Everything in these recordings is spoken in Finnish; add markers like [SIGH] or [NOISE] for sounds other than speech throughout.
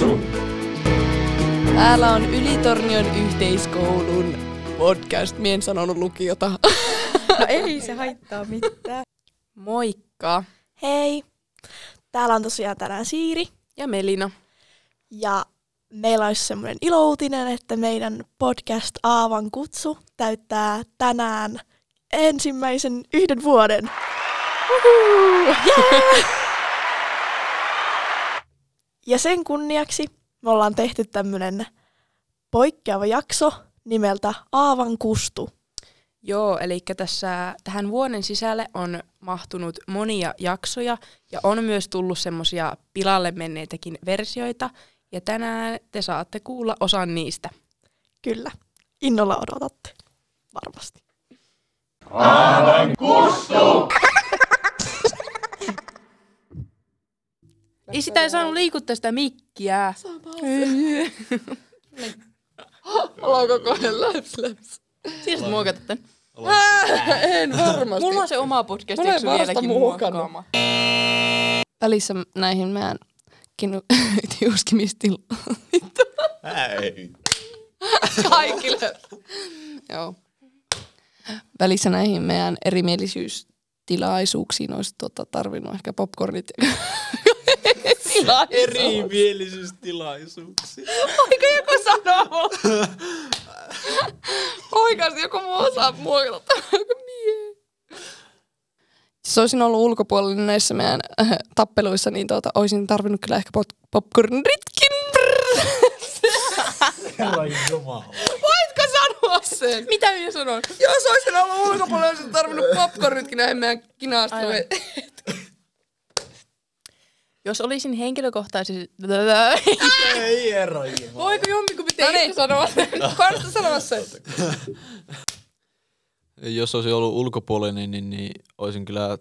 kutsu. Täällä on Ylitornion yhteiskoulun podcast. Mie en sanonut lukiota. No ei se haittaa mitään. Moikka. Hei, täällä on tosiaan tänään Siiri Ja Melina. ja meillä olisi semmoinen ilouutinen, että meidän podcast Aavan kutsu täyttää tänään ensimmäisen yhden vuoden. Yeah! Ja sen kunniaksi me ollaan tehty tämmöinen poikkeava jakso nimeltä Aavan kustu. Joo, eli tässä tähän vuoden sisälle on mahtunut monia jaksoja ja on myös tullut semmosia pilalle menneitäkin versioita. Ja tänään te saatte kuulla osan niistä. Kyllä, innolla odotatte. Varmasti. Ei sitä ei saanut liikuttaa sitä mikkiä. Haluanko [LAUGHS] kohdella läps läps? Siis muokata tän. En varmasti. Mulla on se oma podcast, ei eikö vieläkin muokkaama? välissä näihin meidän kinu- [LAUGHS] tiuskimistil... Ei. Kaikille. Joo. Välissä näihin meidän erimielisyystilaisuuksiin olisi tuota, tarvinnut ehkä popcornit [LAUGHS] ja Erimielisyystilaisuuksia. Voiko joku sanoa mulle? Oikeasti joku muu osaa muokata. Jos olisin ollut ulkopuolella näissä meidän äh, tappeluissa, niin tuota, olisin tarvinnut kyllä ehkä pop- popcornritkin. Herran jumala. Voitko sanoa sen? Mitä minä sanon? Jos olisin ollut ulkopuolella, olisin tarvinnut popcornitkin näihin meidän kinaastuihin. Jos olisin henkilökohtaisesti... Ei jumala. Voiko jompikumpi teistä sanoa [LAUGHS] sen? Kannattaa sanoa sen. Jos olisi ollut ulkopuolinen, niin, niin olisin kyllä...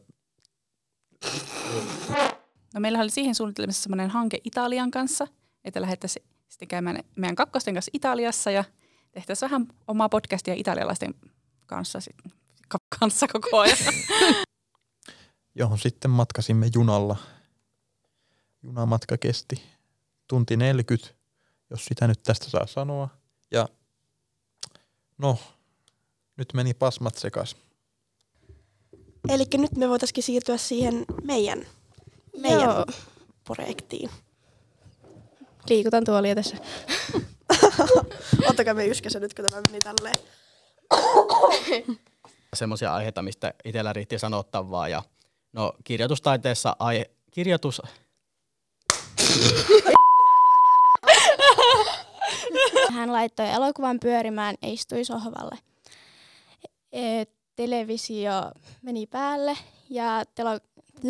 No meillä oli siihen suunnittelemassa semmoinen hanke Italian kanssa, että lähdettäisiin sitten käymään meidän kakkosten kanssa Italiassa ja tehtäisiin vähän omaa podcastia italialaisten kanssa, sit, ka- kanssa koko ajan. [LAUGHS] johon sitten matkasimme junalla. Junamatka kesti tunti 40, jos sitä nyt tästä saa sanoa. Ja no, nyt meni pasmat sekas. Eli nyt me voitaisiin siirtyä siihen meidän, meidän Joo. projektiin. Liikutan tuolia tässä. [LAUGHS] Ottakaa me yskäsen nyt, kun tämä meni tälleen. semmoisia aiheita, mistä itsellä riitti sanottavaa. Ja, no kirjoitustaiteessa aihe, kirjoitus... [LAUGHS] Hän laittoi elokuvan pyörimään ja istui sohvalle. E, televisio meni päälle ja telo... [LAUGHS]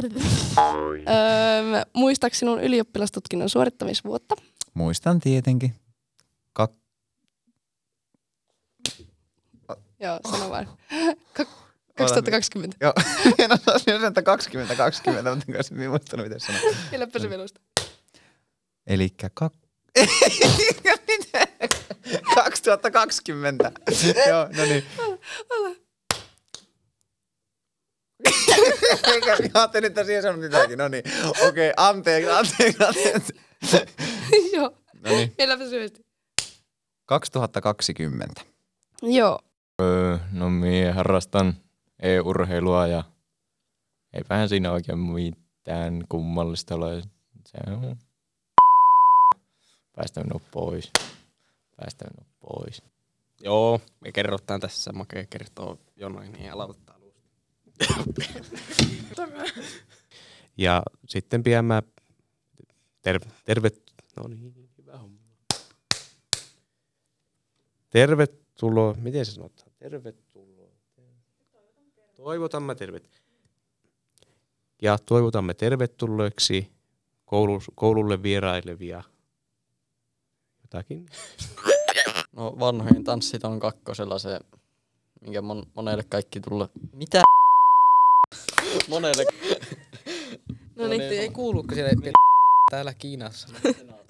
Öö, muistaaks sinun ylioppilastutkinnon suorittamisvuotta? Muistan tietenkin. Kak- Joo, sano vaan. [LAUGHS] Ka- 2020. Joo, en osaa sanoa, että 20, 20, mutta en muistanut, miten sanoa. Vieläpä se velusta. Elikkä kak... [LAUGHS] Mitä? 2020. Joo, no niin. [LAUGHS] Eikä, minä ajattelin, että siihen sanonut mitäkin. No niin, okei, anteeksi, anteeksi, anteeksi. [LAUGHS] Joo, No niin, vieläpä syvästi. 2020. Joo. Öö, no mie harrastan e-urheilua ja eipähän siinä oikein mitään kummallista ole. Se on... Päästä minut pois. Päästä minut pois. Joo, me kerrotaan tässä. Make kertoo jonoin niin aloittaa alusta. [LAUGHS] ja sitten pian mä ter- terve... No niin, hyvä homma. Tervetuloa. Miten se sanotaan? Tervetuloa. Toivotamme tervet. Ja toivotamme tervetulleeksi koulu, koululle vierailevia jotakin. No vanhojen tanssit on kakkosella se, minkä mon, monelle kaikki tulla. Mitä? monelle. No niin, ei kuuluuko siellä täällä Kiinassa?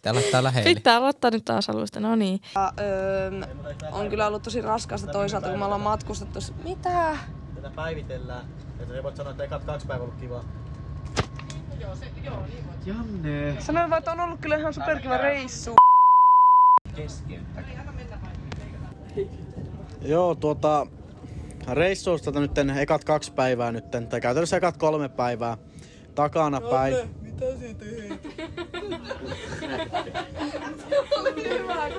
Täällä, täällä heille. Pitää aloittaa nyt taas alusta, no niin. Öö, on kyllä ollut tosi raskasta toisaalta, kun me ollaan matkustettu. Mitä? Tätä päivitellään. Että sä voit sanoa, että ekat kaksi päivää ollut kiva. Janne. Sanoin vaan, että on ollut kyllä ihan superkiva reissu. Joo, tuota, reissuista nyt ekat kaksi päivää nyt, tai käytännössä ekat kolme päivää takana päin. Mitä sä teet? Hyvä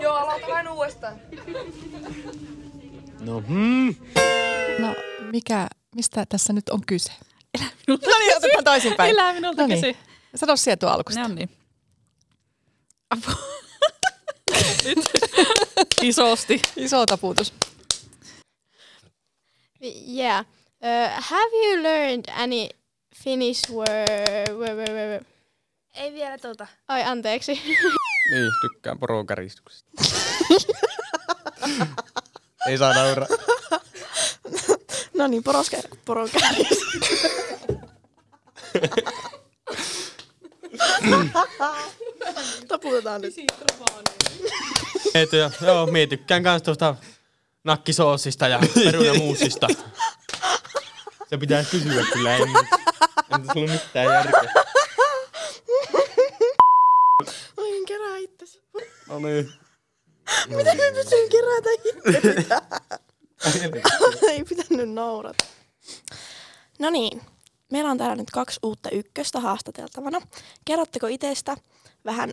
Joo, aloita vain uudestaan. No hmm. No, mikä, mistä tässä nyt on kyse? No niin, otetaan toisinpäin. Elää minulta No niin. kyse. Sano sieltä tuo alkusta. No niin. Nyt. Isosti. Iso taputus. Yeah. Uh, have you learned any Finnish word? word, word, word? Ei vielä tota. Ai, anteeksi. Niin, tykkään porokäristyksistä. Ei saa nauraa. No niin, poroske, porokääris. [CLEARS THROAT] Taputetaan nyt. Et, joo, joo, mie tykkään kans tuosta nakkisoosista ja perunamuusista. Se pitää kysyä kyllä ennen. En tässä ollut mitään järkeä. Oi, kerää itsesi. No niin. Miten mä pystyn kerätä itseni Ei pitänyt naurata. No niin, meillä on täällä nyt kaksi uutta ykköstä haastateltavana. Kerrotteko itsestä vähän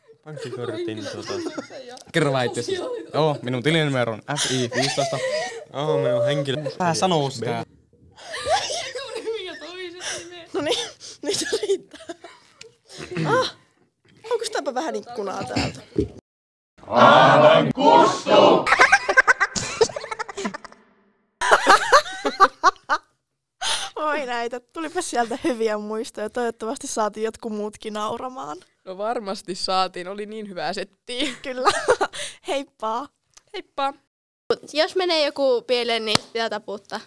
pankkikortin tota. Kerro itse. Joo, minun tilinumero on FI15. Joo, minun henkilö. Tää sanoo sitä. No niin, [LAUGHS] nyt se riittää. Ah, onko täpä vähän ikkunaa täältä? Aavan kustu! Oi näitä, tulipa sieltä hyviä muistoja. Toivottavasti saatiin jotkut muutkin nauramaan. No varmasti saatiin, oli niin hyvää settiä. Kyllä. Heippa. Heippa. Jos menee joku pieleen, niin pitää taputtaa.